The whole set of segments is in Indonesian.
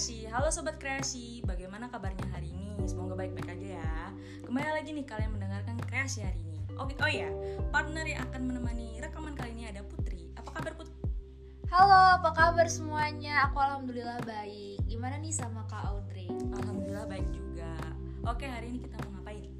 Kreasi, halo Sobat Kreasi, bagaimana kabarnya hari ini? Semoga baik-baik aja ya Kembali lagi nih kalian mendengarkan Kreasi hari ini Oke, oh ya, partner yang akan menemani rekaman kali ini ada Putri Apa kabar Put? Halo, apa kabar semuanya? Aku alhamdulillah baik. Gimana nih sama Kak Audrey? Alhamdulillah baik juga Oke, hari ini kita mau ngapain?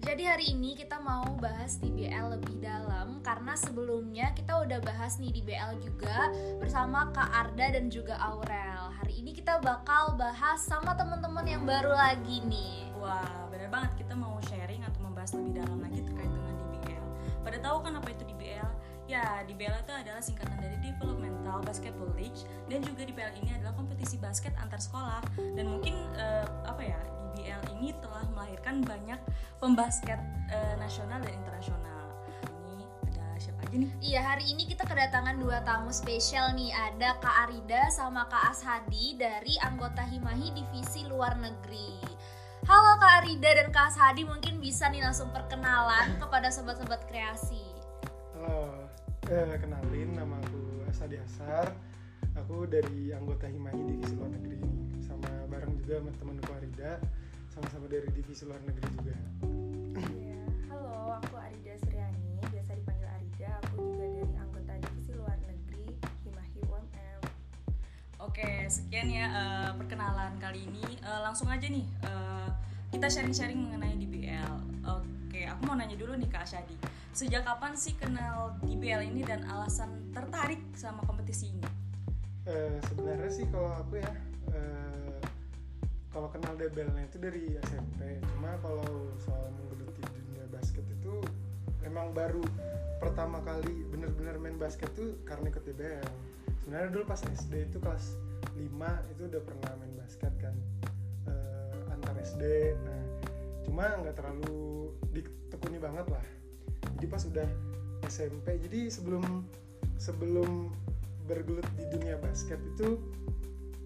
Jadi hari ini kita mau bahas di BL lebih dalam karena sebelumnya kita udah bahas nih di BL juga bersama Kak Arda dan juga Aurel. Hari ini kita bakal bahas sama teman-teman yang baru lagi nih. Wah, bener banget kita mau sharing atau membahas lebih dalam lagi terkait dengan DBL Pada tahu kan apa itu DBL? Ya, DBL itu adalah singkatan dari Developmental Basketball League dan juga DBL ini adalah kompetisi basket antar sekolah dan mungkin eh, apa ya DBL ini telah melahirkan banyak pembasket eh, nasional dan internasional. Ini? Iya, hari ini kita kedatangan dua tamu spesial nih. Ada Kak Arida sama Kak Ashadi dari anggota Himahi Divisi Luar Negeri. Halo Kak Arida dan Kak Ashadi mungkin bisa nih langsung perkenalan kepada sobat-sobat kreasi. Halo, eh, kenalin nama aku Asadi Asar. Aku dari anggota Himahi Divisi Luar Negeri sama bareng juga sama temanku Arida, sama-sama dari Divisi Luar Negeri juga. Iya, halo, aku sekian ya eh, perkenalan kali ini. Eh, langsung aja nih eh, kita sharing-sharing mengenai DBL. Oke, aku mau nanya dulu nih Kak Asyadi. Sejak kapan sih kenal DBL ini dan alasan tertarik sama kompetisi ini? Eh, sebenarnya sih kalau aku ya, eh, kalau kenal DBL-nya itu dari SMP. Cuma kalau soal menggeluti dunia basket itu emang baru pertama kali bener-bener main basket tuh karena ikut DBL. Sebenarnya dulu pas SD itu kelas 5 itu udah pernah main basket kan eh, antar SD. Nah, cuma nggak terlalu ditekuni banget lah. Jadi pas udah SMP, jadi sebelum sebelum bergelut di dunia basket itu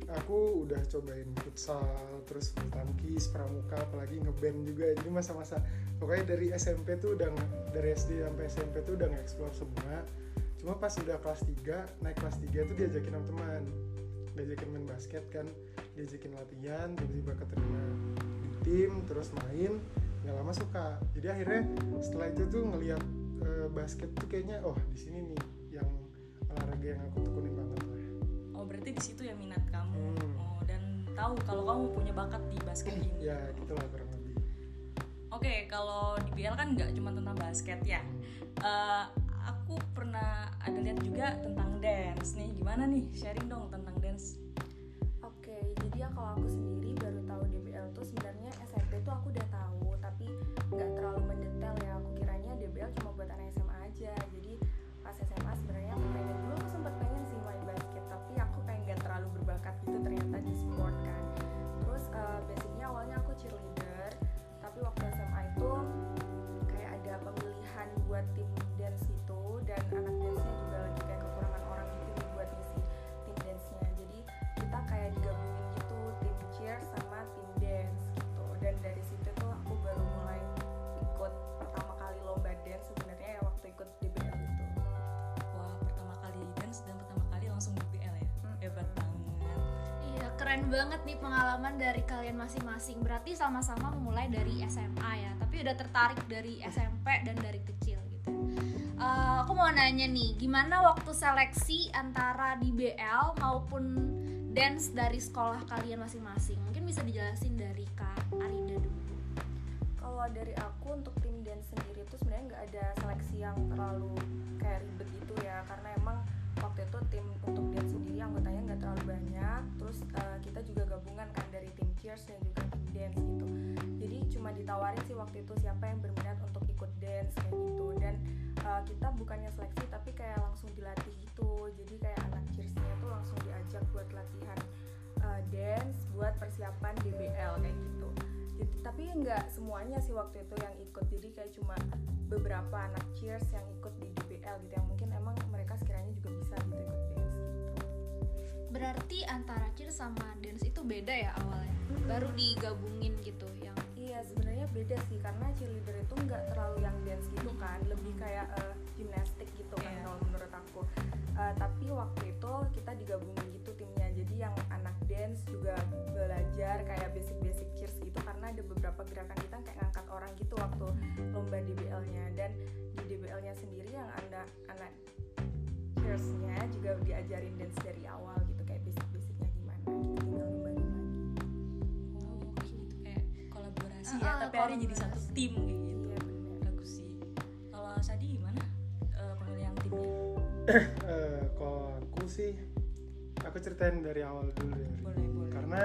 aku udah cobain futsal terus bulu tangkis pramuka apalagi ngeband juga jadi masa-masa pokoknya dari SMP tuh udah dari SD sampai SMP tuh udah nge-explore semua cuma pas udah kelas 3 naik kelas 3 tuh diajakin sama teman diajakin main basket kan diajakin latihan tiba-tiba keterima di tim terus main nggak lama suka jadi akhirnya setelah itu tuh ngelihat eh, basket tuh kayaknya oh di sini nih yang olahraga yang aku tekunin banget lah Oh, berarti di situ ya minat kamu. Hmm. Oh, dan tahu kalau kamu punya bakat di basket ini. ya gitu lah kurang lebih Oke, kalau DBL kan nggak cuma tentang basket ya. Eh, aku pernah ada lihat juga tentang dance nih. Gimana nih? Sharing dong tentang dance. Oke, jadi ya kalau aku sendiri baru tahu DBL tuh sebenarnya SMP tuh aku udah tahu, tapi nggak terlalu mendetail ya. Aku kiranya DBL cuma buat anak SMA aja. Jadi keren banget nih pengalaman dari kalian masing-masing. Berarti sama-sama memulai dari SMA ya, tapi udah tertarik dari SMP dan dari kecil gitu. Eh, aku mau nanya nih, gimana waktu seleksi antara di BL maupun dance dari sekolah kalian masing-masing? Mungkin bisa dijelasin dari Kak Arida dulu. kalau dari aku untuk tim dance sendiri tuh sebenarnya nggak ada seleksi yang terlalu kayak ribet gitu ya karena emang waktu itu tim untuk terus eh, kita juga gabungan kan dari tim cheers dan juga tim dance gitu. Jadi cuma ditawarin sih waktu itu siapa yang berminat untuk ikut dance kayak gitu. Dan eh, kita bukannya seleksi tapi kayak langsung dilatih gitu. Jadi kayak anak cheersnya tuh langsung diajak buat latihan eh, dance buat persiapan DBL kayak gitu. Jadi, tapi nggak semuanya sih waktu itu yang ikut. Jadi kayak cuma beberapa anak cheers yang ikut di DBL gitu yang mungkin emang mereka sekiranya juga bisa gitu Berarti antara cheer sama dance itu beda ya awalnya. Baru digabungin gitu yang iya sebenarnya beda sih karena cheerleader itu nggak terlalu yang dance gitu kan. Lebih kayak eh, gimnastik gitu kan Iya. kalau menurut aku. Eh, tapi waktu itu kita digabungin gitu timnya. Jadi yang anak dance dance juga belajar kayak basic-basic cheers gitu karena ada beberapa gerakan kita kayak ngangkat orang gitu waktu lomba DBL-nya dan di DBL-nya sendiri yang anak anak cheersnya juga diajarin dance dari awal gitu tinggal ngembangin lagi oh gitu kayak kolaborasi Ah, ya ah, tapi akhirnya jadi satu tim kayak gitu. Iya bener. Bagus sih. Kalau Sadi gimana? Eh, pemilihan timnya? Eh, kalau aku sih aku ceritain dari awal dulu ya boleh boleh. Karena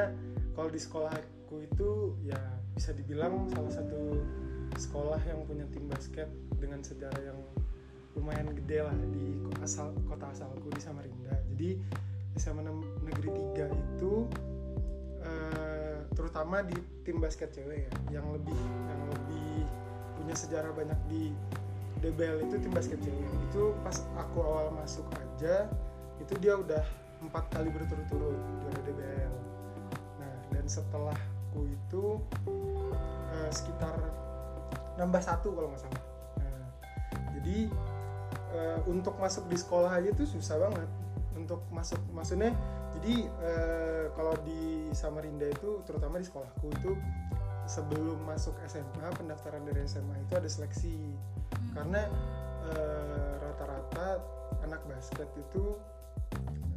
kalau di sekolahku itu ya bisa dibilang salah satu sekolah yang punya tim basket dengan sejarah yang lumayan gede lah di asal kota asalku di Samarinda. Jadi SMA Negeri 3 itu eh, terutama di tim basket cewek ya yang lebih yang lebih punya sejarah banyak di DBL itu tim basket cewek. Itu pas aku awal masuk aja itu dia udah empat kali berturut-turut juara DBL nah dan setelahku itu eh, sekitar nambah satu kalau nggak salah. Nah, jadi eh, untuk masuk di sekolah aja itu susah banget untuk masuk maksudnya jadi eh, kalau di Samarinda itu terutama di sekolahku itu sebelum masuk SMA pendaftaran dari SMA itu ada seleksi karena eh, rata-rata anak basket itu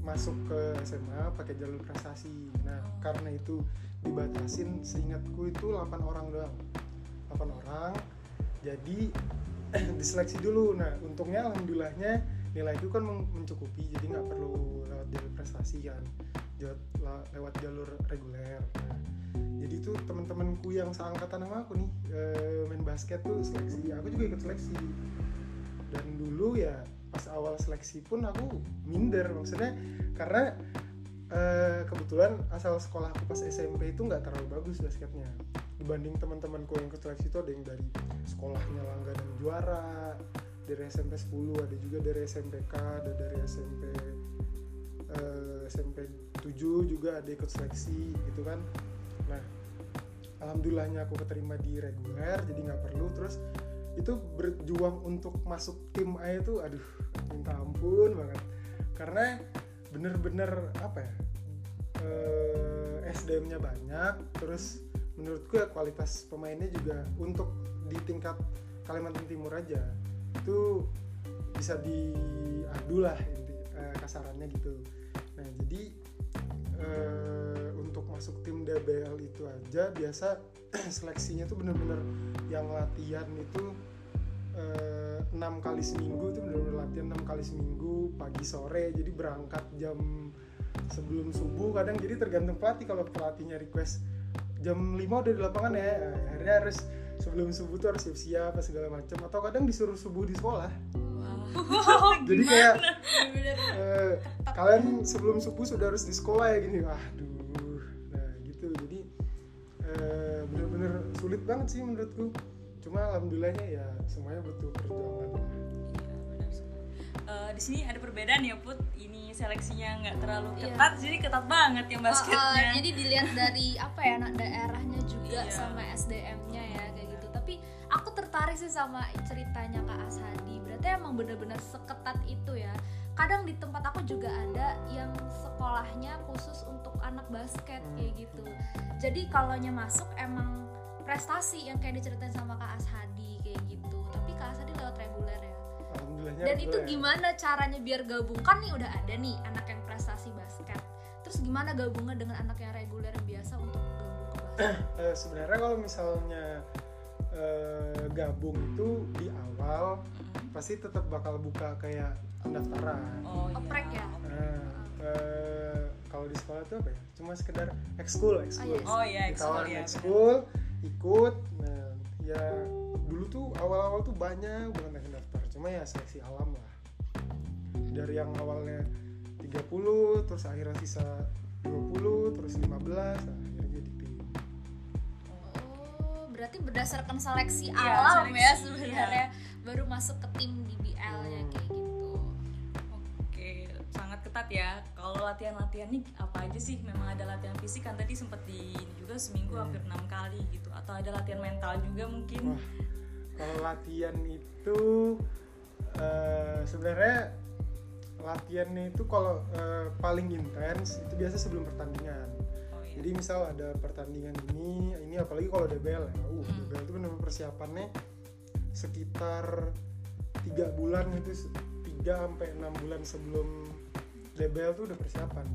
masuk ke SMA pakai jalur prestasi. Nah, karena itu dibatasin seingatku itu 8 orang doang. 8 orang. Jadi diseleksi dulu. Nah, untungnya alhamdulillahnya nilai itu kan men- mencukupi jadi nggak perlu lewat jalur prestasi kan. Lewat jalur reguler. Nah, jadi tuh teman-temanku yang seangkatan sama aku nih eh, main basket tuh seleksi. Aku juga ikut seleksi. Dan dulu ya pas awal seleksi pun aku minder maksudnya karena eh, kebetulan asal sekolah aku pas SMP itu nggak terlalu bagus basketnya dibanding teman-temanku yang ikut seleksi itu ada yang dari sekolahnya langganan juara dari SMP 10 ada juga dari SMPK ada dari SMP eh, SMP 7 juga ada ikut seleksi gitu kan. Nah alhamdulillahnya aku keterima di reguler jadi nggak perlu. Terus itu berjuang untuk masuk tim A itu aduh minta ampun banget. Karena bener-bener apa ya eh, SDM-nya banyak terus menurutku ya kualitas pemainnya juga untuk di tingkat Kalimantan Timur aja itu bisa diadu lah inti- eh, kasarannya gitu. Nah jadi eh, untuk masuk tim DBL itu aja biasa seleksinya tuh bener-bener yang latihan itu eh, enam kali seminggu itu bener-bener latihan enam kali seminggu pagi sore jadi berangkat jam sebelum subuh kadang. Jadi tergantung pelatih kalau pelatihnya request jam 5 udah di lapangan ya akhirnya harus sebelum subuh tuh harus siap-siap apa segala macam. Atau kadang disuruh subuh di sekolah. Jadi kayak eh, kalian sebelum subuh sudah harus di sekolah ya gini. Waduh nah gitu. Jadi eh, bener-bener sulit banget sih menurutku. Cuma alhamdulillahnya ya semuanya butuh perjuangan. Iya. Eh, di sini ada perbedaan ya put. Ini seleksinya nggak terlalu Iya. ketat jadi ketat banget yang Uh, uh, basketnya. jadi dilihat dari apa ya anak daerahnya juga Iya. sama SDM-nya ya aku tertarik sih sama ceritanya Kak Ashadi. Berarti emang bener-bener seketat itu ya. Kadang di tempat aku juga ada yang sekolahnya khusus untuk anak basket kayak gitu. Jadi kalaunya masuk emang prestasi yang kayak diceritain sama Kak Ashadi kayak gitu. Tapi Kak Ashadi lewat reguler ya. Dan itu ya. gimana caranya biar gabung? Kan nih udah ada nih anak yang prestasi basket. Terus gimana gabungnya dengan anak yang reguler biasa untuk gabung ke basket? Eh, sebenarnya kalau misalnya eh, gabung itu di awal pasti tetap bakal buka kayak pendaftaran oh iya Oprek ya? Nah, eh, kalau di sekolah tuh apa ya? Cuma sekedar ekskul, ekskul. yes. oh iya ekskul ya ekskul, ikut. Nah, ya dulu tuh awal-awal tuh banyak banget yang daftar. Cuma ya seleksi alam lah. Dari yang awalnya 30, terus akhirnya sisa 20, terus 15, nah, berarti berdasarkan seleksi Iya, alam ya seleksi, sebenarnya baru masuk ke tim di BL nya Hmm. kayak gitu. Oke, sangat ketat ya. Kalau latihan-latihan nih apa aja sih? Memang ada latihan fisik kan tadi sempat di juga seminggu Hmm. hampir enam kali gitu. Atau ada latihan mental juga mungkin? Wah, kalau latihan itu eh, sebenarnya latihannya itu kalau eh, paling intens itu biasa sebelum pertandingan. Jadi misal ada pertandingan ini ini apalagi kalau DBL ya. Uh Hmm. DBL itu benar persiapannya sekitar tiga bulan itu tiga sampai enam bulan sebelum DBL tuh udah persiapan.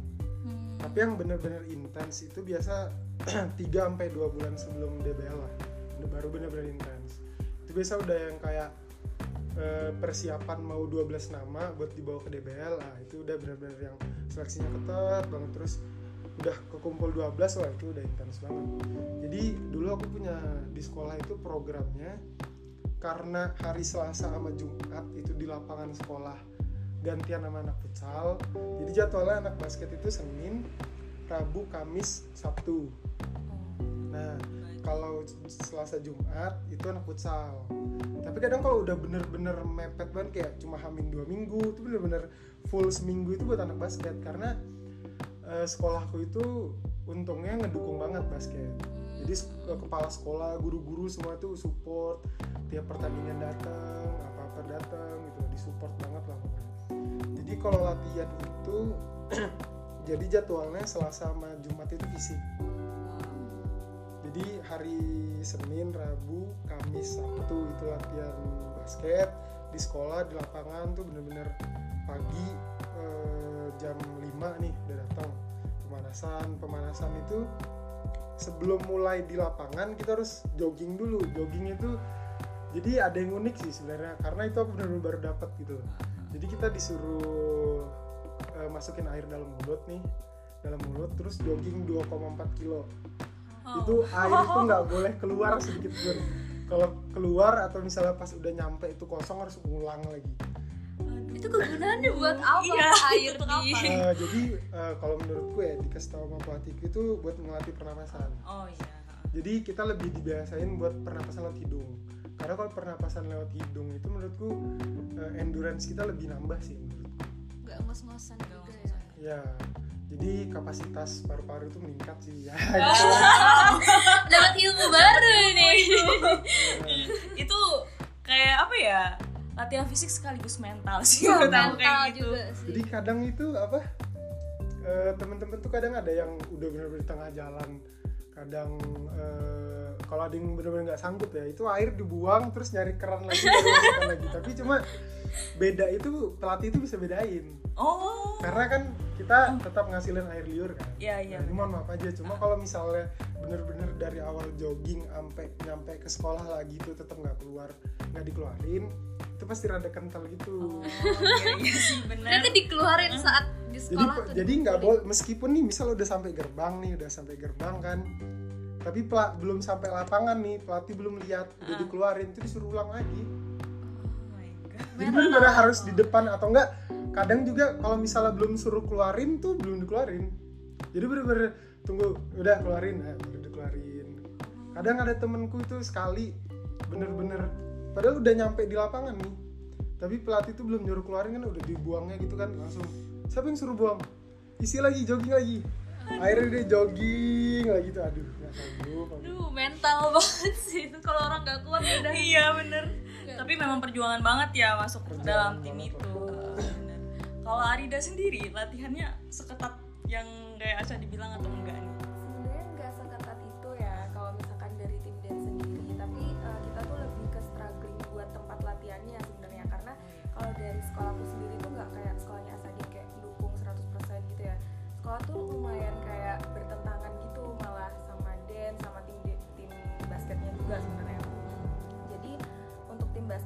Hmm. tapi yang benar-benar intens itu biasa 3 sampai dua bulan sebelum DBL lah. Udah baru benar-benar intens. Itu biasa udah yang kayak eh, persiapan mau 12 nama buat dibawa ke DBL lah itu udah benar-benar yang seleksinya ketat banget. Terus udah kekumpul 12 wah itu udah intens banget. Jadi dulu aku punya di sekolah itu programnya karena hari Selasa sama Jumat itu di lapangan sekolah gantian sama anak futsal. Jadi jadwalnya anak basket itu Senin Rabu Kamis Sabtu. Nah kalau Selasa Jumat itu anak futsal. Tapi kadang kalau udah bener-bener mepet banget kayak cuma hamin dua minggu itu bener-bener full seminggu itu buat anak basket. Karena eh, sekolahku itu untungnya ngedukung banget basket. Jadi ke- kepala sekolah guru-guru semua tuh support. Tiap pertandingan datang apa-apa datang gitu disupport banget lah jadi kalau latihan itu jadi jadwalnya Selasa sama Jumat itu fisik. Jadi hari Senin, Rabu, Kamis, Sabtu itu latihan basket. Di sekolah di lapangan tuh bener-bener pagi eh, jam 5 nih udah datang. Pemanasan pemanasan itu sebelum mulai di lapangan kita harus jogging dulu. Jogging itu jadi ada yang unik sih sebenarnya karena itu aku benar-benar baru dapat gitu. Jadi kita disuruh eh, masukin air dalam mulut nih dalam mulut terus jogging 2,4 kilo. Oh. itu air itu nggak boleh keluar sedikit pun. Kalau keluar atau misalnya pas udah nyampe itu kosong harus ulang lagi itu kegunaannya buat apa? Iya, air di apa? Eh, jadi eh, kalau menurutku ya dikasih tahu sama pelatihku itu buat melatih pernapasan. Oh iya jadi kita lebih dibiasain buat pernapasan lewat hidung. Karena kalau pernapasan lewat hidung itu menurutku eh, endurance kita lebih nambah sih menurutku nggak ngos-ngosan juga ya? ya jadi kapasitas paru-paru itu meningkat sih ya. Dapat ilmu baru nih. itu kayak apa ya latihan fisik sekaligus mental sih aku mental kayak gitu. juga sih. Jadi kadang itu apa eh, temen-temen tuh kadang ada yang udah bener-bener di tengah jalan. Kadang eh, kalau ada yang bener-bener nggak sanggup ya itu air dibuang terus nyari keran lagi lagi. Tapi cuma beda itu pelatih itu bisa bedain. Oh. Karena kan kita tetap ngasilin air liur kan. Iya, iya, Nah, ini mohon maaf aja cuma kalau misalnya bener-bener dari awal jogging sampai nyampe ke sekolah lagi itu tetap nggak keluar nggak dikeluarin itu pasti rada kental gitu. Oh iya iya sih benar. Ternyata dikeluarin saat di jadi sekolah tuh jadi nggak boleh meskipun nih misal udah sampai gerbang nih udah sampai gerbang kan tapi pela- belum sampai lapangan nih pelatih belum lihat udah Ah. dikeluarin itu disuruh ulang lagi. oh jadi bener-bener harus di depan atau enggak kadang juga kalau misalnya belum suruh keluarin tuh belum dikeluarin. Jadi bener-bener tunggu udah keluarin eh, baru dikeluarin. Kadang ada temenku itu sekali bener-bener padahal udah nyampe di lapangan nih tapi pelatih tuh belum nyuruh keluarin kan udah dibuangnya gitu kan langsung siapa yang suruh buang? Isi lagi jogging lagi. Akhirnya dia jogging lagi tuh aduh nggak sanggup aku. Aduh, mental banget sih itu kalau orang nggak kuat ya udah. Iya bener tapi memang perjuangan banget ya masuk Perjuangan dalam tim itu kalau Arida sendiri latihannya seketat yang kayak Aca dibilang atau enggak nih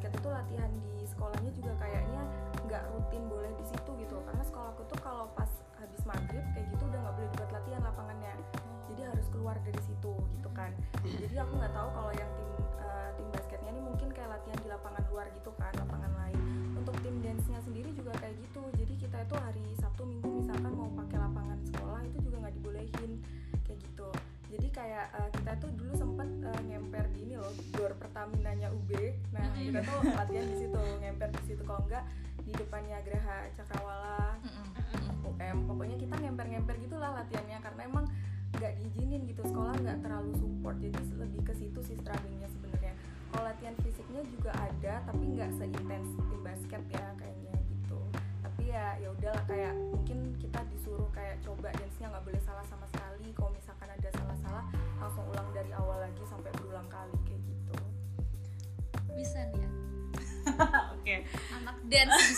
basket itu latihan di sekolahnya juga kayaknya nggak rutin boleh di situ gitu. Karena sekolahku tuh kalau pas habis maghrib kayak gitu udah nggak boleh dibuat latihan lapangannya. Jadi harus keluar dari situ gitu kan. Jadi aku nggak tahu kalau yang tim tuh latihan di situ ngemper di situ. Kalau enggak di depannya Graha Cakrawala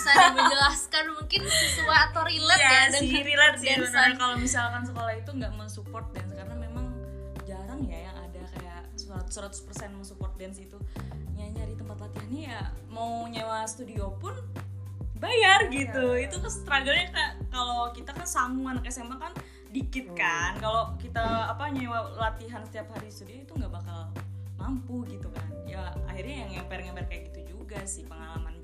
bisa menjelaskan mungkin sesuai atau relate Iya ya sih, relate sih sebenarnya kalau misalkan sekolah itu nggak mensupport dance karena memang jarang ya yang ada kayak 100% mensupport dance itu. Ya nyari tempat latihannya ya mau nyewa studio pun bayar gitu. Iya. itu kan struggle-nya kayak kalau kita kan sanggup anak SMA kan dikit kan. Kalau kita apa nyewa latihan setiap hari studio itu nggak bakal mampu gitu kan. Ya akhirnya yang ngemper-ngemper kayak gitu juga sih pengalaman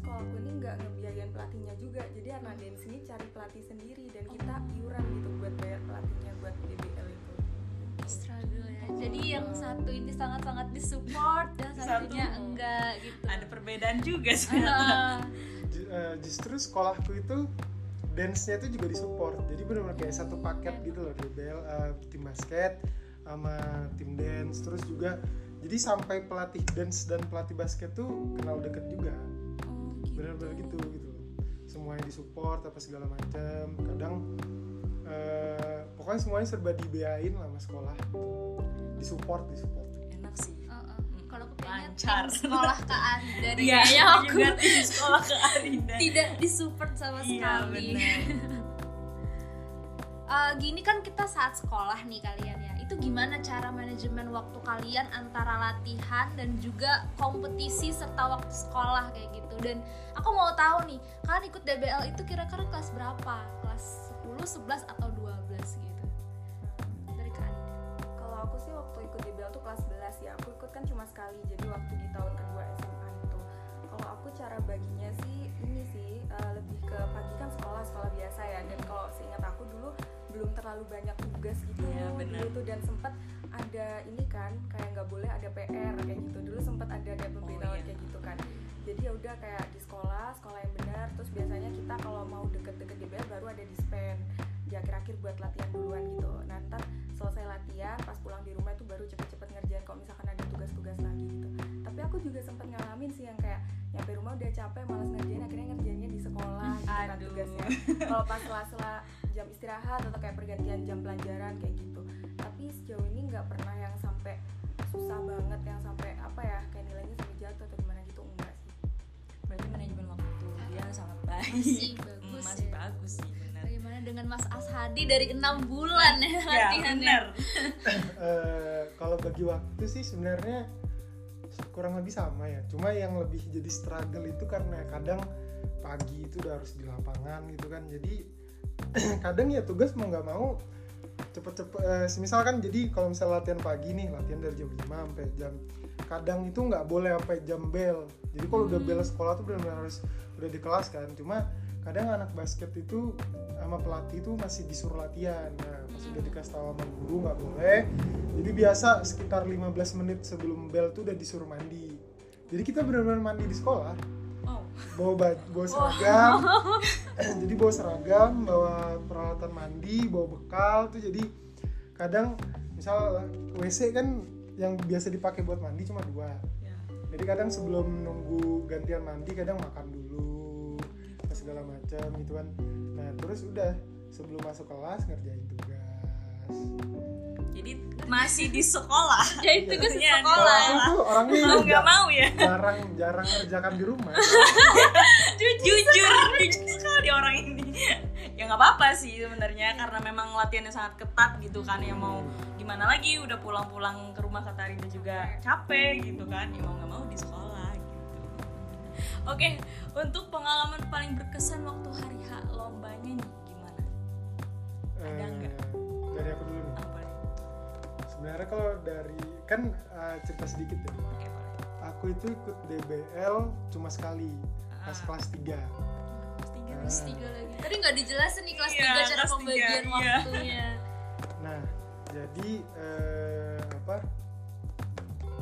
sekolahku ini nggak ngebiayain pelatihnya juga. Jadi anak dance ini cari pelatih sendiri dan kita iuran gitu buat bayar pelatihnya buat DBL itu. Struggle ya. Jadi yang satu ini sangat-sangat disupport yang Satu. satunya enggak gitu. Ada perbedaan juga sih. Eh, justru sekolahku itu dance-nya itu juga disupport. Jadi benar-benar kayak satu paket gitu loh DBL eh, tim basket sama tim dance. Terus juga jadi sampai pelatih dance dan pelatih basket tuh kenal deket juga. Oh, gitu. benar-benar gitu gitu loh. Semuanya disupport apa segala macam. Kadang eh, pokoknya semuanya serba dibiayain lah sama sekolah. Disupport disupport. Enak sih. Kalau aku kayaknya Lancar. sekolah ke Anda Iya, kayaknya aku juga tim sekolah ke Arinda. tidak disupport sama Iya, sekali. benar. Eh, gini kan kita saat sekolah nih kalian ya itu gimana cara manajemen waktu kalian antara latihan dan juga kompetisi serta waktu sekolah kayak gitu. Dan aku mau tahu nih kalian ikut DBL itu kira-kira kelas berapa? Kelas 10, 11 atau 12 gitu? Dari Anda kalau aku sih waktu ikut DBL tuh kelas 11 ya. Aku ikut kan cuma sekali jadi waktu di tahun kedua SMA itu. Kalau aku cara baginya sih ini sih eh, lebih ke pagi kan sekolah sekolah biasa ya. Dan kalau seingat aku dulu belum terlalu banyak tugas gitu benar. dulu tuh. Dan sempet ada ini kan kayak nggak boleh ada PR kayak gitu. Dulu sempet ada kayak pemberitahuan iya. kayak gitu kan. Jadi ya udah kayak di sekolah sekolah yang benar. Terus biasanya kita kalau mau deket-deket DBL baru ada dispen di akhir-akhir buat latihan duluan gitu. Nah ntar selesai latihan pas pulang di rumah itu baru cepet-cepet ngerjain kalau misalkan ada tugas-tugas lagi gitu. Tapi aku juga sempet ngalamin sih yang kayak nyampe rumah udah capek malas ngerjain akhirnya ngerjainnya di sekolah gitu kan Aduh. tugasnya. Kalau pas sela-sela istirahat atau kayak pergantian jam pelajaran kayak gitu tapi sejauh ini nggak pernah yang sampai susah banget yang sampai apa ya kayak nilainya sampai jatuh atau gimana gitu enggak sih Berarti manajemen waktu dia sangat baik. Masih Hmm, bagus masih ya. bagus sih benar. bagaimana dengan Mas Ashadi dari enam bulan ya Ya, latihannya benar. Eh, kalau bagi waktu sih sebenarnya kurang lebih sama ya cuma yang lebih jadi struggle itu karena kadang pagi itu udah harus di lapangan gitu kan jadi kadang ya tugas mau nggak mau cepet-cepet eh, misalkan jadi kalau misalnya latihan pagi nih latihan dari jam 5 sampai jam kadang itu nggak boleh sampai jam bel. Jadi kalau udah bel sekolah tuh benar-benar harus udah di kelas kan. Cuma kadang anak basket itu sama pelatih itu masih disuruh latihan. Nah pas udah dikasih tahu sama guru nggak boleh. Jadi biasa sekitar 15 menit sebelum bel tuh udah disuruh mandi. Jadi kita benar-benar mandi di sekolah. Bawa baju bawa seragam. Jadi bawa seragam bawa peralatan mandi bawa bekal tuh jadi kadang misal WC kan yang biasa dipakai buat mandi cuma dua. Ya. jadi kadang sebelum nunggu gantian mandi kadang makan dulu segala macam gitu kan. Nah terus udah sebelum masuk kelas ngerjain tugas Jadi masih di sekolah. jadi tugas di Iya, di kalau sekolah. Aku tuh orangnya Mau nggak mau ya. jarang jarang ngerjakan di rumah. Jujur jujur sekali orang ini. Ya nggak apa-apa sih sebenarnya karena memang latihannya sangat ketat gitu kan. Ya mau gimana lagi udah pulang-pulang ke rumah kata juga capek gitu kan. Ya mau nggak mau di sekolah gitu. Oke untuk pengalaman paling berkesan waktu hari H lombanya nih gimana? Ada Eh, nggak? Dari aku dulu. Nih apa nih? Sebenarnya kalau dari kan eh, cerita sedikit ya. Oke boleh. Aku itu ikut DBL cuma sekali pas Ah. kelas 3 Kelas tiga kelas tiga lagi. Tadi nggak dijelasin nih kelas Iya, tiga cara kelas pembagian tiga, iya. waktunya. Nah jadi eh, apa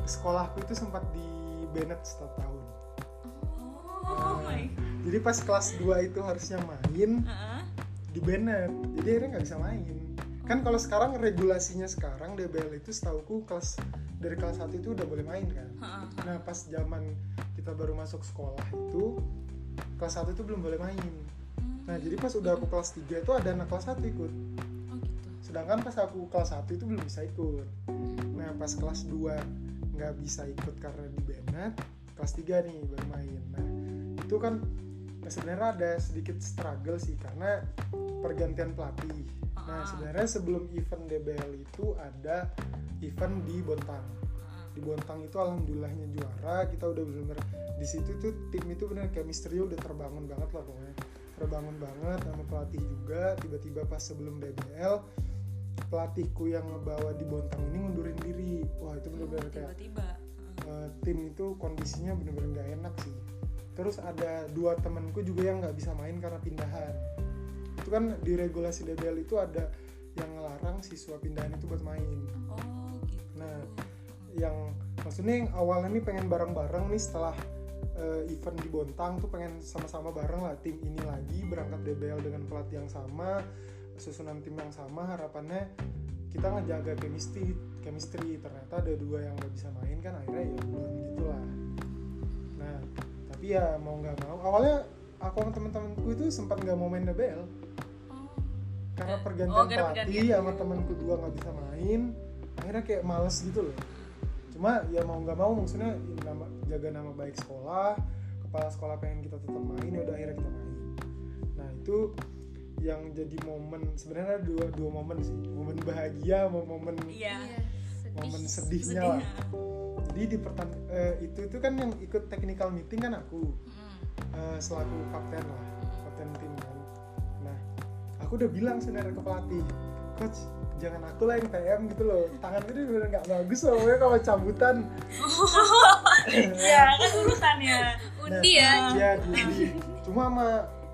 sekolahku itu sempat di Bennett setiap tahun. Oh. My jadi pas kelas 2 itu harusnya main Heeh. di Bennett jadi akhirnya nggak bisa main kan kalau sekarang regulasinya sekarang DBL itu setauku kelas dari kelas 1 itu udah boleh main kan? Nah pas zaman kita baru masuk sekolah itu kelas 1 itu belum boleh main. Hmm. nah jadi pas udah aku kelas 3 itu ada anak kelas 1 ikut. Oh gitu. Sedangkan pas aku kelas 1 itu belum bisa ikut. Nah pas kelas 2 nggak bisa ikut karena di banned kelas 3 nih baru main. Nah itu kan sebenarnya ada sedikit struggle sih karena pergantian pelatih nah Ah. sebenarnya sebelum event DBL itu ada event di Bontang. Di Bontang itu alhamdulillahnya juara. Kita udah bener-bener di situ tuh tim itu bener chemistry udah terbangun banget lah pokoknya. Terbangun banget sama pelatih juga. Tiba-tiba pas sebelum DBL pelatihku yang ngebawa di Bontang ini ngundurin diri. Wah itu bener-bener kayak tiba-tiba. Eh, tim itu kondisinya bener-bener nggak enak sih. Terus ada dua temanku juga yang nggak bisa main karena pindahan itu kan di regulasi DBL itu ada yang ngelarang siswa pindahan itu buat main. Oh gitu. Nah, yang maksudnya yang awalnya nih pengen bareng-bareng nih setelah eh, event di Bontang tuh pengen sama-sama bareng lah tim ini lagi berangkat DBL dengan pelatih yang sama susunan tim yang sama harapannya kita ngejaga chemistry chemistry. Ternyata ada dua yang nggak bisa main kan akhirnya ya belum gitulah. Nah tapi ya mau nggak mau awalnya aku sama teman-temanku itu sempat nggak mau main DBL karena Eh, pergantian oh, pelatih sama temanku dua nggak bisa main akhirnya kayak males gitu loh. Cuma ya mau nggak mau maksudnya ini nama, jaga nama baik sekolah kepala sekolah pengen kita tetap main ya udah akhirnya kita main. Nah itu yang jadi momen sebenarnya ada dua dua momen sih. Momen bahagia sama momen iya. Sedih. momen sedihnya sedih lah. jadi di pertan eh, itu itu kan yang ikut technical meeting kan aku Mm. eh, selaku kapten lah kapten tim kan aku udah bilang sebenarnya ke pelatih coach jangan aku lah yang TM gitu loh. Tangan gue udah nggak bagus loh pokoknya kalau cabutan. Iya kan urutannya. Undi ya. ya di, cuma sama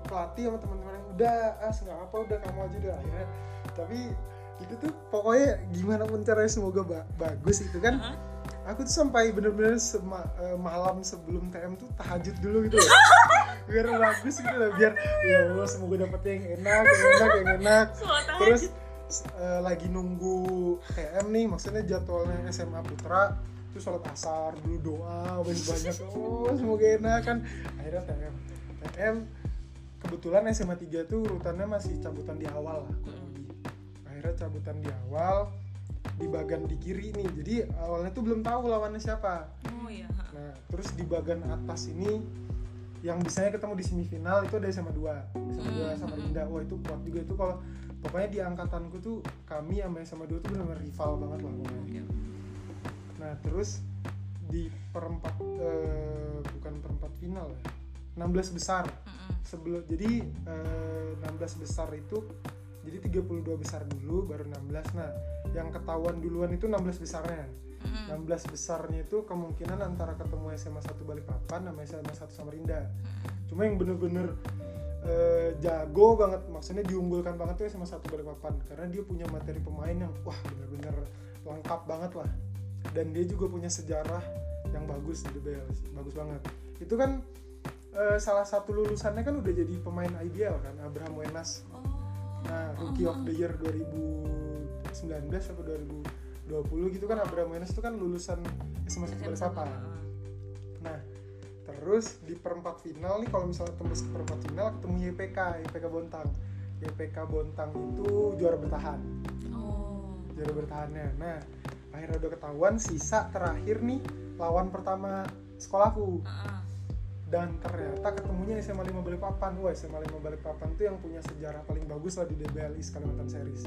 pelatih sama teman-teman yang udah as nggak apa udah kamu aja udah akhirnya tapi itu tuh pokoknya gimana pun caranya semoga ba- bagus itu kan. Hah? Aku tuh sampai bener-bener sema- eh, malam sebelum TM tuh tahajud dulu gitu loh. Biar bagus gitu loh biar ya Allah semoga dapet yang enak yang enak yang enak. Terus eh, lagi nunggu TM nih maksudnya jadwalnya SMA Putra terus sholat asar dulu doa banyak banyak oh semoga enak kan. Akhirnya TM TM kebetulan SMA 3 tuh urutannya masih cabutan di awal lah kurang lebih. Akhirnya cabutan di awal di bagian di kiri nih jadi awalnya tuh belum tahu lawannya siapa. Oh iya. Nah, terus di bagian atas ini yang biasanya ketemu di semifinal itu ada SMA 2 SMA 2 sama Rinda wah itu kuat juga. Itu kalau pokoknya di angkatanku tuh kami sama SMA 2 tuh benar-benar rival banget lah pokoknya. Nah terus di perempat eh, bukan perempat final ya 16 besar. Mm-mm. sebelum jadi eh, 16 besar itu jadi 32 besar dulu baru 16 nah yang ketahuan duluan itu 16 besarnya Mm-mm. 16 besarnya itu kemungkinan antara ketemu SMA 1 Balikpapan sama SMA 1 Samarinda. Cuma yang bener-bener eh, jago banget, maksudnya diunggulkan banget tuh SMA 1 Balikpapan karena dia punya materi pemain yang wah bener-bener lengkap banget lah. Dan dia juga punya sejarah yang bagus di DBL, bagus banget. Itu kan eh, salah satu lulusannya kan udah jadi pemain IBL kan, Abraham Wenas. oh Nah, Rookie of the Year 2019 atau 2020 gitu kan Abraham Wenas itu kan lulusan SMA SMA 1 satu. Balikpapan. Nah, terus di perempat final nih kalau misalnya tembus ke perempat final ketemu YPK, YPK Bontang. YPK Bontang itu juara bertahan, oh juara bertahannya. Nah, akhirnya udah ketahuan sisa terakhir nih lawan pertama sekolahku Heeh. dan ternyata ketemunya SMA 5 Balikpapan wah SMA 5 Balikpapan tuh yang punya sejarah paling bagus lah di DBL East Kalimantan Series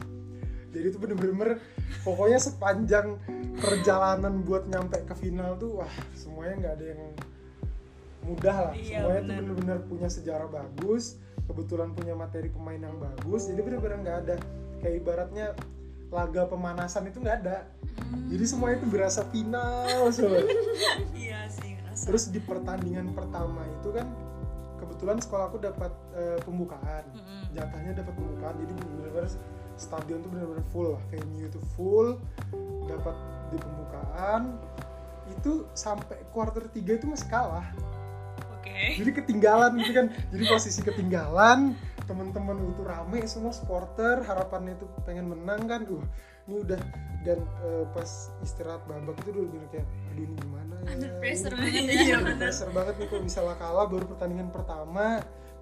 jadi itu bener-bener pokoknya sepanjang perjalanan buat nyampe ke final tuh wah semuanya nggak ada yang mudah lah Iya, semuanya tuh bener. bener-bener punya sejarah bagus kebetulan punya materi pemain yang bagus jadi bener-bener nggak ada kayak ibaratnya laga pemanasan itu nggak ada jadi semuanya itu berasa final semua iya sih ngerasa Terus di pertandingan pertama itu kan kebetulan sekolahku dapat eh, pembukaan. Mm-mm. Jatahnya dapat pembukaan. Jadi benar-benar stadion tuh benar-benar full lah. Venue itu full. Dapat di pembukaan itu sampai quarter 3 itu masih kalah. oke Jadi ketinggalan gitu kan. Jadi posisi ketinggalan, teman-teman itu rame semua supporter, harapannya itu pengen menang kan. Uh, ini udah dan eh, pas istirahat babak itu dulu kayak aduh ini gimana ya Under pressure Ini- banget ya. iya under pressure banget nih kalau misalnya kalah baru pertandingan pertama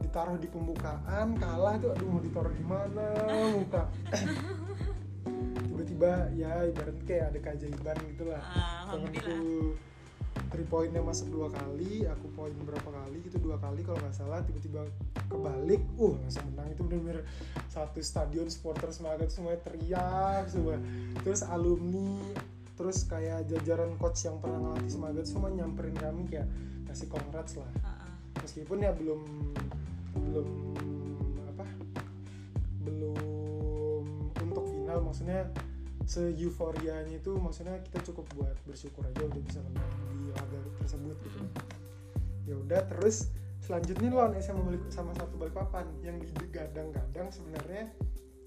ditaruh di pembukaan kalah itu aduh mau ditaruh di mana muka. Tiba-tiba ya ibarat kayak ada keajaiban gitu lah. Ah, temenku alhamdulillah. Three pointnya masuk dua kali aku poin berapa kali gitu dua kali kalau nggak salah tiba-tiba kebalik uh langsung menang. Itu bener-bener satu stadion supporter semangat semuanya teriak semua. Terus alumni terus kayak jajaran coach yang pernah ngelatih semangat semua nyamperin kami kayak kasih congrats lah. Ah, ah. Meskipun ya belum belum apa belum untuk final maksudnya se euforianya itu maksudnya kita cukup buat bersyukur aja udah bisa menang di laga tersebut gitu. Ya udah terus selanjutnya lawan SMA balik sama satu Balikpapan yang digadang-gadang sebenarnya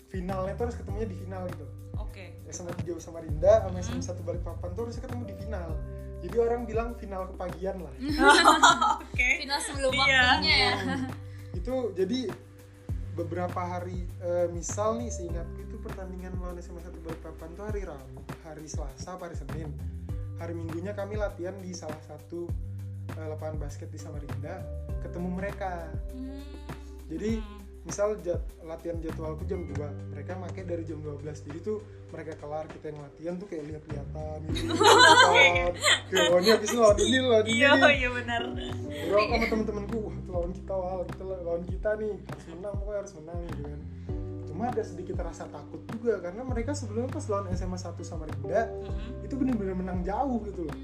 finalnya tuh harus ketemunya di final gitu. Oke. SMA 3 Samarinda sama SMA 1 Balikpapan tuh harusnya ketemu di final. Jadi orang bilang final kepagian lah oke final sebelum Iya. waktunya ya itu jadi beberapa hari eh, misal nih seingatku itu pertandingan lawan SMA 1 Balikpapan tuh hari Rabu, hari Selasa, hari Senin. Hari Minggunya kami latihan di salah satu eh, lapangan basket di Samarinda, ketemu mereka. Hmm. Jadi misal jad- latihan jadwalku jam 2, mereka pakai dari jam 12. Jadi tuh mereka kelar kita yang latihan tuh kayak lihat-lihatan gitu. Lihat-lihatan. Kayak, "Oh, ini habis lawan ini lawan ini. iya nih." iya benar Bro sama temen-temenku, wah itu lawan kita wah, kita lawan kita nih harus menang pokoknya harus menang gitu kan. Cuma ada sedikit rasa takut juga karena mereka sebelumnya pas lawan SMA 1 Samarinda Mhm. itu bener-bener menang jauh gitu loh.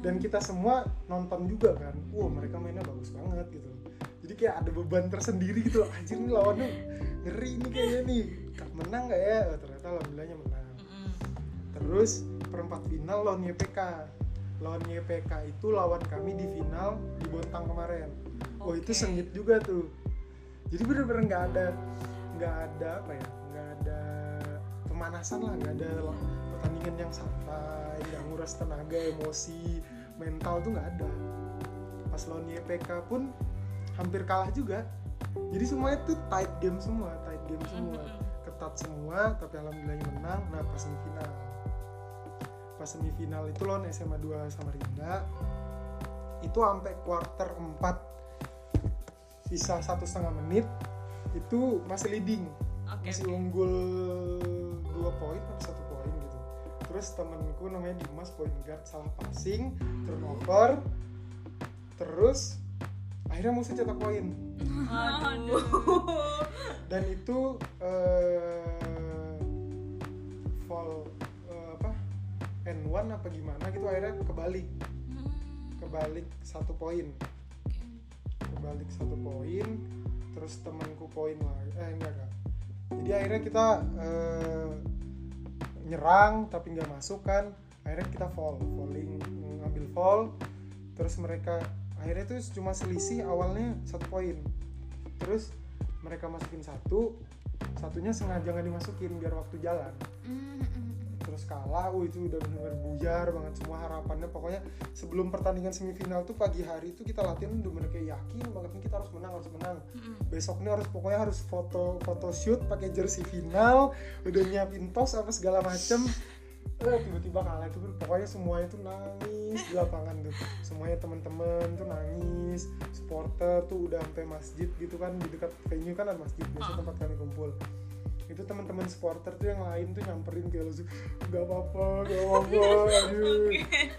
Dan kita semua nonton juga kan, wah mereka mainnya bagus banget gitu. Jadi kayak ada beban tersendiri gitu loh, anjir nih lawannya ngeri nih kayaknya nih. Menang gak ya? Oh, ternyata alhamdulillahnya menang. Terus perempat final lawan YPK. Lawan YPK itu lawan kami di final di Bontang kemarin. Oh itu sengit juga tuh. Jadi bener-bener nggak ada nggak ada apa ya nggak ada pemanasan lah nggak ada pertandingan yang santai nggak nguras tenaga emosi mental tuh nggak ada. Pas lawan YPK pun hampir kalah juga. Jadi semuanya tuh tight game semua, tight game semua. Mhm. ketat semua tapi alhamdulillahnya menang. Nah pas semifinal. Pas semifinal itu lawan SMA 2 Samarinda. Itu sampai quarter 4 sisa satu setengah menit itu masih leading. Oke masih oke. unggul dua poin atau satu poin gitu. Terus temenku namanya Dimas point guard salah passing turnover. Terus akhirnya musuh cetak poin. Aduh. Dan itu eh fall eh, apa N1 apa gimana gitu akhirnya kebalik. Hmm. kebalik satu poin. Kebalik satu poin terus temanku poin lagi. Eh enggak enggak. Jadi akhirnya kita eh, nyerang tapi nggak masuk kan. Akhirnya kita fall falling ngambil fall terus mereka akhirnya itu cuma selisih awalnya satu poin. Terus mereka masukin satu satunya sengaja nggak dimasukin biar waktu jalan. Mm, mm, mm. terus kalah, uh itu udah bener-bener buyar banget semua harapannya. Pokoknya sebelum pertandingan semifinal tuh pagi hari itu kita latihan udah bener kayak yakin banget nih kita harus menang harus menang. Mhm. besok nih harus pokoknya harus foto foto shoot pakai jersey final udah nyiapin tos apa segala macem. Eh, tiba-tiba kalah itu pokoknya semuanya tuh nangis di lapangan tuh. Semuanya temen-temen tuh nangis supporter tuh udah sampai masjid gitu kan di dekat venue kan ada masjid biasa Ah. tempat kami kumpul. Itu teman-teman supporter tuh yang lain tuh nyamperin kayak langsung gak apa-apa gak apa-apa aduh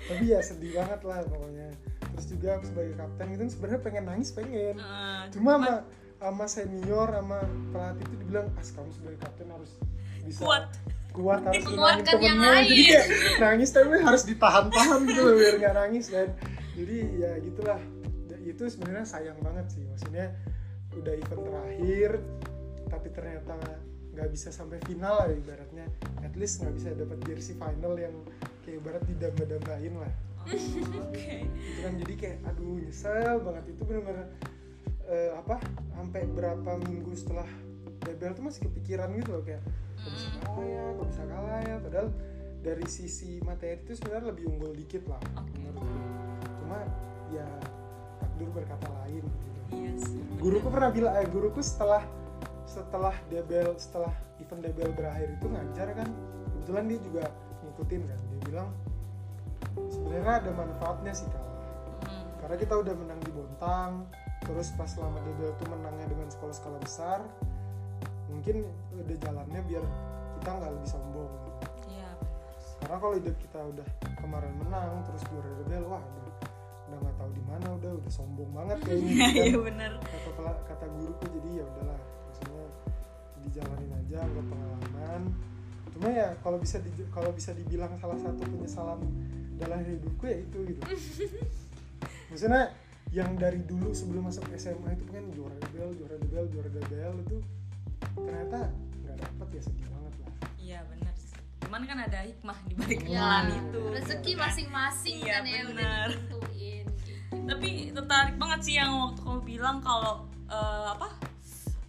tapi ya sedih banget lah pokoknya. Terus juga aku sebagai kapten itu sebenarnya pengen nangis pengen. Eh, cuma sama sama senior sama pelatih itu dibilang as kamu sebagai kapten harus bisa kuat kuat harus yang temennya. jadi kayak nangis tapi harus ditahan-tahan gitu loh biar nggak nangis kan jadi ya gitulah. Itu sebenarnya sayang banget sih maksudnya udah event terakhir tapi ternyata nggak bisa sampai final lah ibaratnya. At least nggak bisa dapat jersey final yang kayak ibarat didamba-dambain lah. Oh, oke. Gitu kan jadi kayak aduh nyesel banget. Itu bener-bener eh, apa sampai berapa minggu setelah DBL tuh masih kepikiran gitu loh kayak kok bisa kalah ya kok bisa kalah ya padahal dari sisi materi itu sebenarnya lebih unggul dikit lah Oke. menurutku cuma ya takdir berkata lain gitu. iya sih guruku pernah bilang eh guruku setelah setelah DBL setelah event DBL berakhir itu ngajar kan? Kebetulan dia juga ngikutin kan? Dia bilang sebenarnya ada manfaatnya sih kalah Hmm. karena kita udah menang di Bontang terus pas selama DBL tuh menangnya dengan skala-skala besar mungkin udah jalannya biar kita nggak lebih sombong. Iya karena kalau hidup kita udah kemarin menang terus juara debel wah udah udah nggak tahu di mana udah udah sombong banget iya gitu iya kan. bener. Kata kata guruku jadi ya udahlah maksudnya dijalanin aja anggap pengalaman. Cuma ya kalau bisa di, kalau bisa dibilang salah satu penyesalan dalam hidupku ya itu gitu. Maksudnya yang dari dulu sebelum masuk SMA itu pengen juara debel juara debel juara debel itu ternyata nggak dapet ya sedih banget lah iya bener sih. cuman kan ada hikmah di balik Ya, kesalahan itu rezeki gitu kan. masing-masing Iya, kan ya udah bener. ditentuin gitu. tapi tertarik banget sih yang waktu kamu bilang kalau eh, apa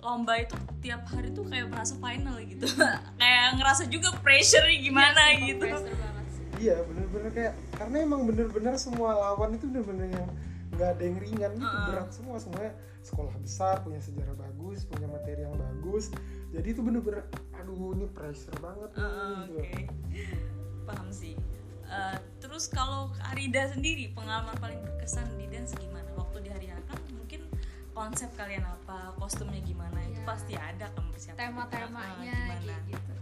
lomba itu tiap hari tuh kayak merasa final gitu kayak ngerasa juga pressure gimana Iya, gitu pressure banget sih. iya bener-bener kayak karena emang bener-bener semua lawan itu bener-bener yang nggak ada yang ringan gitu Heeh. berat semua semuanya sekolah besar punya sejarah bagus punya materi yang bagus. Jadi itu bener-bener aduh ini pressure banget gitu. oke. Paham sih. Eh, terus kalau Arida sendiri pengalaman paling berkesan di dance gimana? Waktu di hari kan mungkin konsep kalian apa? Kostumnya gimana? Itu Iya. pasti ada kan persiapan tema-temanya gitu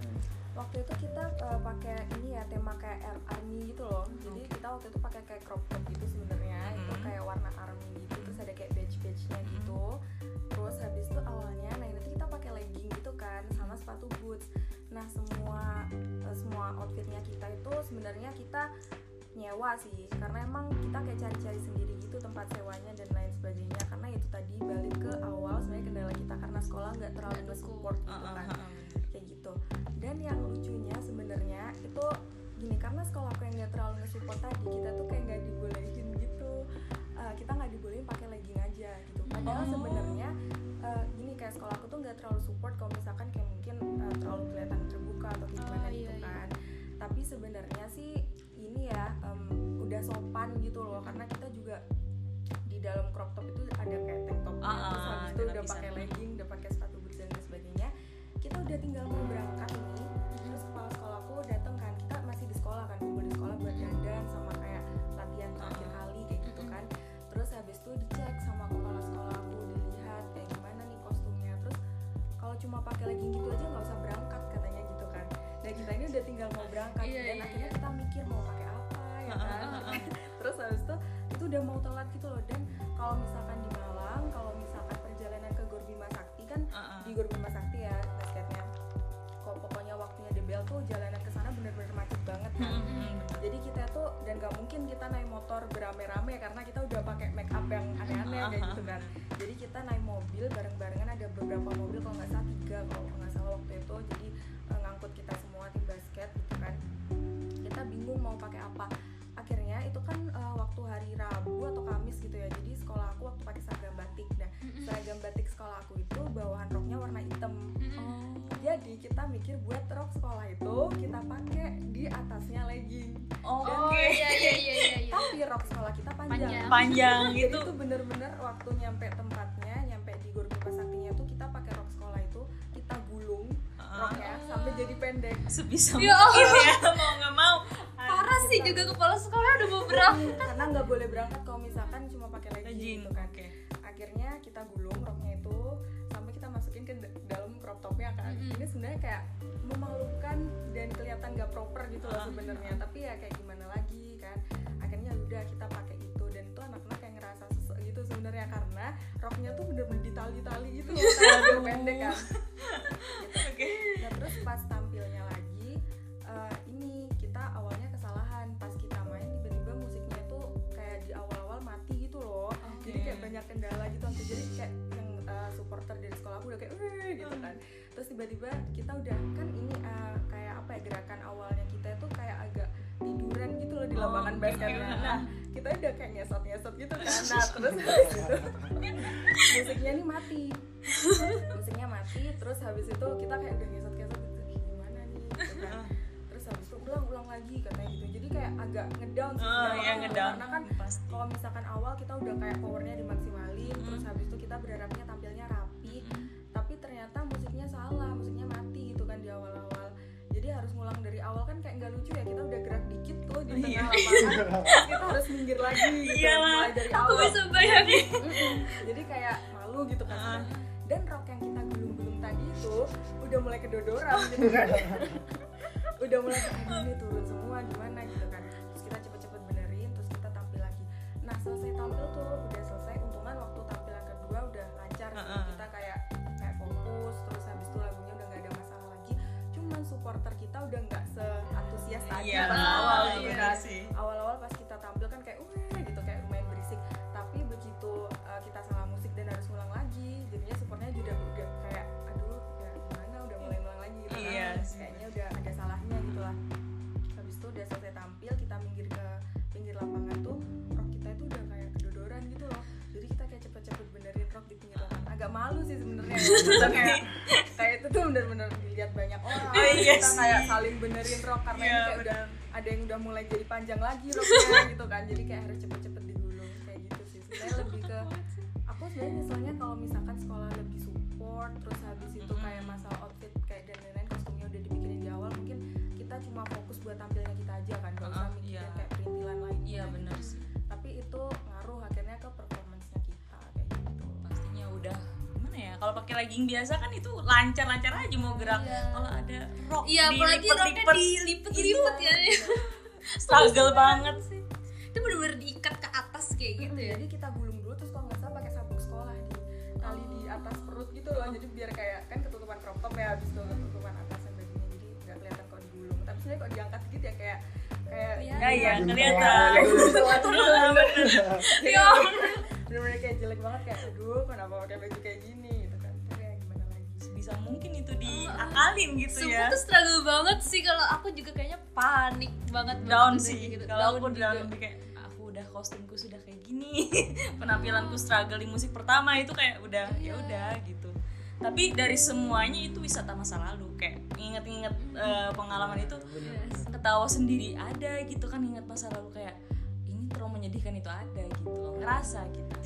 waktu itu kita eh, pakai ini ya tema kayak air army gitu loh. Jadi kita waktu itu pakai kayak crop top gitu sebenarnya. Itu Mhm. kayak warna army gitu terus ada kayak badge badge nya Mhm. gitu. Terus habis itu awalnya nah itu kita pakai legging gitu kan sama sepatu boots. Nah semua eh, semua outfitnya kita itu sebenarnya kita nyewa sih. Karena emang kita kayak cari-cari sendiri gitu tempat sewanya dan lain sebagainya. Karena itu tadi balik ke awal sebenarnya kendala kita karena sekolah nggak terlalu support gitu ah, kan. ah, ah, bener. Gitu. Dan yang lucunya sebenarnya itu gini karena sekolah aku yang nggak terlalu nge-support tadi kita tuh kayak nggak dibolehin gitu. Eh, kita nggak dibolehin pakai legging aja gitu. Padahal Oh. sebenarnya eh, gini kayak sekolah aku tuh nggak terlalu support kalau misalkan kayak mungkin eh, terlalu kelihatan terbuka atau gimana Oh, gitu iya, iya. kan. Tapi sebenarnya sih ini ya em, udah sopan gitu loh karena kita juga di dalam crop top itu ada kayak tank topnya. Ah, terus habis itu udah pakai legging udah pakai sepatu kita udah tinggal mau berangkat ini terus kepala sekolahku datang kan kita masih di sekolah kan kumpul di sekolah buat dandan sama kayak latihan terakhir kali kayak gitu kan. Terus habis itu dicek sama kepala sekolahku dilihat kayak gimana nih kostumnya. Terus kalau cuma pakai legging gitu aja nggak usah berangkat katanya gitu kan. Dan kita ini udah tinggal mau berangkat Iya, dan iya, akhirnya iya. kita mikir mau pakai apa ya kan? terus habis itu itu udah mau telat gitu loh. Dan kalau misalkan di Malang kalau misalkan perjalanan ke Gor Bima Sakti kan Ah, ah. di Gor dan gak mungkin kita naik motor berame-rame karena kita udah pakai make up yang aneh-aneh kayak gitu kan. Jadi kita naik mobil bareng-barengan ada beberapa mobil kalau nggak salah tiga kalau nggak salah waktu itu. Jadi eh, ngangkut kita semua tim basket gitu kan. Kita bingung mau pakai apa. Akhirnya itu kan eh, waktu hari Rabu atau Kamis gitu ya. Jadi sekolah aku waktu pakai seragam batik. Nah seragam batik sekolah aku itu bawahan roknya warna hitam. Oh. jadi kita mikir buat rok sekolah itu kita pakai Oh, oh iya iya iya iya iya. tapi rok sekolah kita panjang, Panjang. Panjang jadi gitu. itu bener-bener waktu nyampe tempatnya nyampe di Gor Bima Saktinya tuh kita pakai rok sekolah itu kita gulung Ah. roknya sampai jadi pendek sebisa Ya mungkin ya mau nggak mau parah sih juga kepala sekolah udah mau berangkat karena nggak boleh berangkat kalau misalkan cuma pakai legging gitu kan oke. akhirnya kita gulung roknya itu masukin ke da- dalam crop topnya kan Mm-mm. ini sebenarnya kayak memalukan dan kelihatan nggak proper gitu loh Ah. sebenarnya tapi ya kayak gimana lagi kan akhirnya udah kita pakai itu dan itu anak-anak kayak ngerasa sesek gitu sebenarnya karena roknya tuh bener-bener ditali-tali gitu loh pendek kan gitu. Oke. Nah terus pas tampilnya lagi eh, ini kita awalnya kesalahan pas kita main tiba-tiba musiknya itu kayak di awal-awal mati gitu loh. Oke. Jadi kayak banyak kendala gitu jadi kayak supporter dari sekolah aku udah kayak "Wih," gitu kan. Terus tiba-tiba kita udah kan ini eh, kayak apa ya gerakan awalnya kita itu kayak agak tiduran gitu loh di Oh, lapangan basketnya. oke. Nah kita udah kayak ngesot-ngesot gitu kan. Nah terus habis itu musiknya nih mati musiknya mati terus habis itu kita kayak udah ngesot-ngesot gitu "Ih, gimana nih gitu kan. terus habis itu ulang ulang lagi katanya gitu jadi kayak agak ngedown sih Oh, ya gitu. ngedown karena kan kalau misalkan awal kita udah kayak powernya dimaksimalin Mm. terus habis itu kita berharapnya kayak nggak lucu ya kita udah gerak dikit tuh di tengah Iya. lapangan terus kita harus minggir lagi gitu Iyalah, dari aku awal. bisa bayangin. Jadi kayak malu gitu kan. Sebenarnya. dan rok yang kita gulung-gulung tadi itu udah mulai kedodoran. Gitu kan udah mulai kayak "Aduh, ini turun semua gimana gitu kan. Terus kita cepet-cepet benerin terus kita tampil lagi. Nah selesai tampil tuh udah Iya, pas awal gitu iya kan. sih. awal-awal pas kita tampil kan kayak wah gitu kayak lumayan berisik. Tapi begitu uh, kita salah musik dan harus ngulang lagi jadinya supportnya juga udah kayak aduh ya gimana? Udah mulai ngulang lagi. Gitu kan. Iya sih. kayaknya udah ada salahnya gitu lah. Habis itu udah selesai tampil kita minggir ke pinggir lapangan tuh rok kita itu udah kayak kedodoran gitu loh. Jadi kita kayak cepet-cepet benerin rok di pinggir lapangan. Agak malu sih sebenarnya. Ya. Kayak itu tuh bener-bener dilihat banyak orang. Oh, iya kita sih. kayak saling benerin rok karena Iya, ini kayak udah ada yang udah mulai jadi panjang lagi roknya gitu kan. Jadi kayak harus cepet-cepet digulung kayak gitu sih. Sebenarnya lebih ke aku sebenarnya nyeselnya kalau misalkan sekolah lebih support terus habis itu kayak masalah pakai legging biasa kan itu lancar-lancar aja mau gerak. Iya. Kalau ada rok iya apalagi roknya dilipet-lipet, dilipet-lipet ya. Struggle banget sih. itu bener-bener diikat ke atas kayak gitu ya. Jadi kita gulung dulu terus kalau nggak salah pakai sabuk sekolah di tali di atas perut gitu loh. Jadi biar kayak kan ketutupan crop top ya habis itu ketutupan atas dan bajunya. Jadi nggak kelihatan kalau digulung. Tapi sebenarnya kalau diangkat gitu ya kayak kayak Iya. Ya iya, Buntelan kelihatan. gitu. Diakalin gitu Sumpah ya. tuh struggle banget sih kalau aku juga kayaknya panik banget Down banget sih. gitu. Kalau aku juga. down lebih kayak aku udah kostumku sudah kayak gini. Penampilanku struggle di musik pertama itu kayak udah ya udah gitu. Tapi dari semuanya itu wisata masa lalu kayak inget-inget eh, pengalaman itu Yes. ketawa sendiri ada gitu kan ingat masa lalu kayak ini terlalu menyedihkan itu ada gitu ngerasa gitu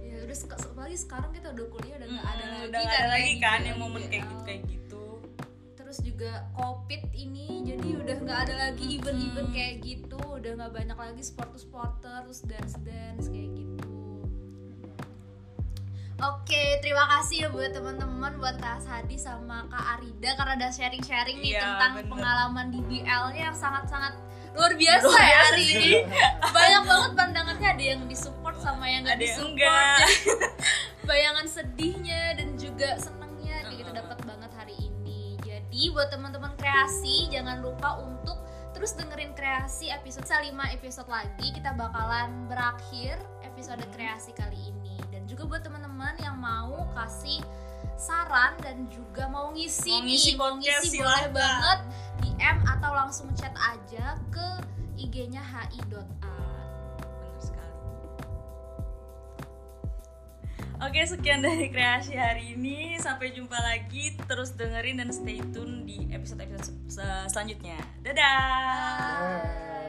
ya udah sek- apalagi sekarang kita udah kuliah udah nggak ada lagi udah nggak ada kan lagi kan gitu, yang momen kayak IBL. gitu kayak terus juga covid ini jadi udah nggak ada lagi event-event Hmm. kayak gitu udah nggak banyak lagi supporter-supporter terus dance-dance kayak gitu Oke, terima kasih ya buat teman-teman, buat Kak Sadi sama Kak Arida karena udah sharing-sharing nih Iya, tentang bener. pengalaman di BL-nya yang sangat-sangat luar biasa Luar ya hari sih. ini. Banyak banget pandangannya, ada yang disupport sama yang nggak ada yang disupport. enggak bayangan sedihnya dan juga buat teman-teman kreasi. Jangan lupa untuk terus dengerin kreasi episode 5 episode lagi. Kita bakalan berakhir episode kreasi kali ini. Dan juga buat teman-teman yang mau kasih saran dan juga mau ngisi, Mau ngisi nih, mau ngisi boleh banget DM atau langsung chat aja ke IG-nya hi.art. Oke sekian dari kreasi hari ini. Sampai jumpa lagi. Terus dengerin dan stay tune di episode-episode se- selanjutnya. Dadah! Bye.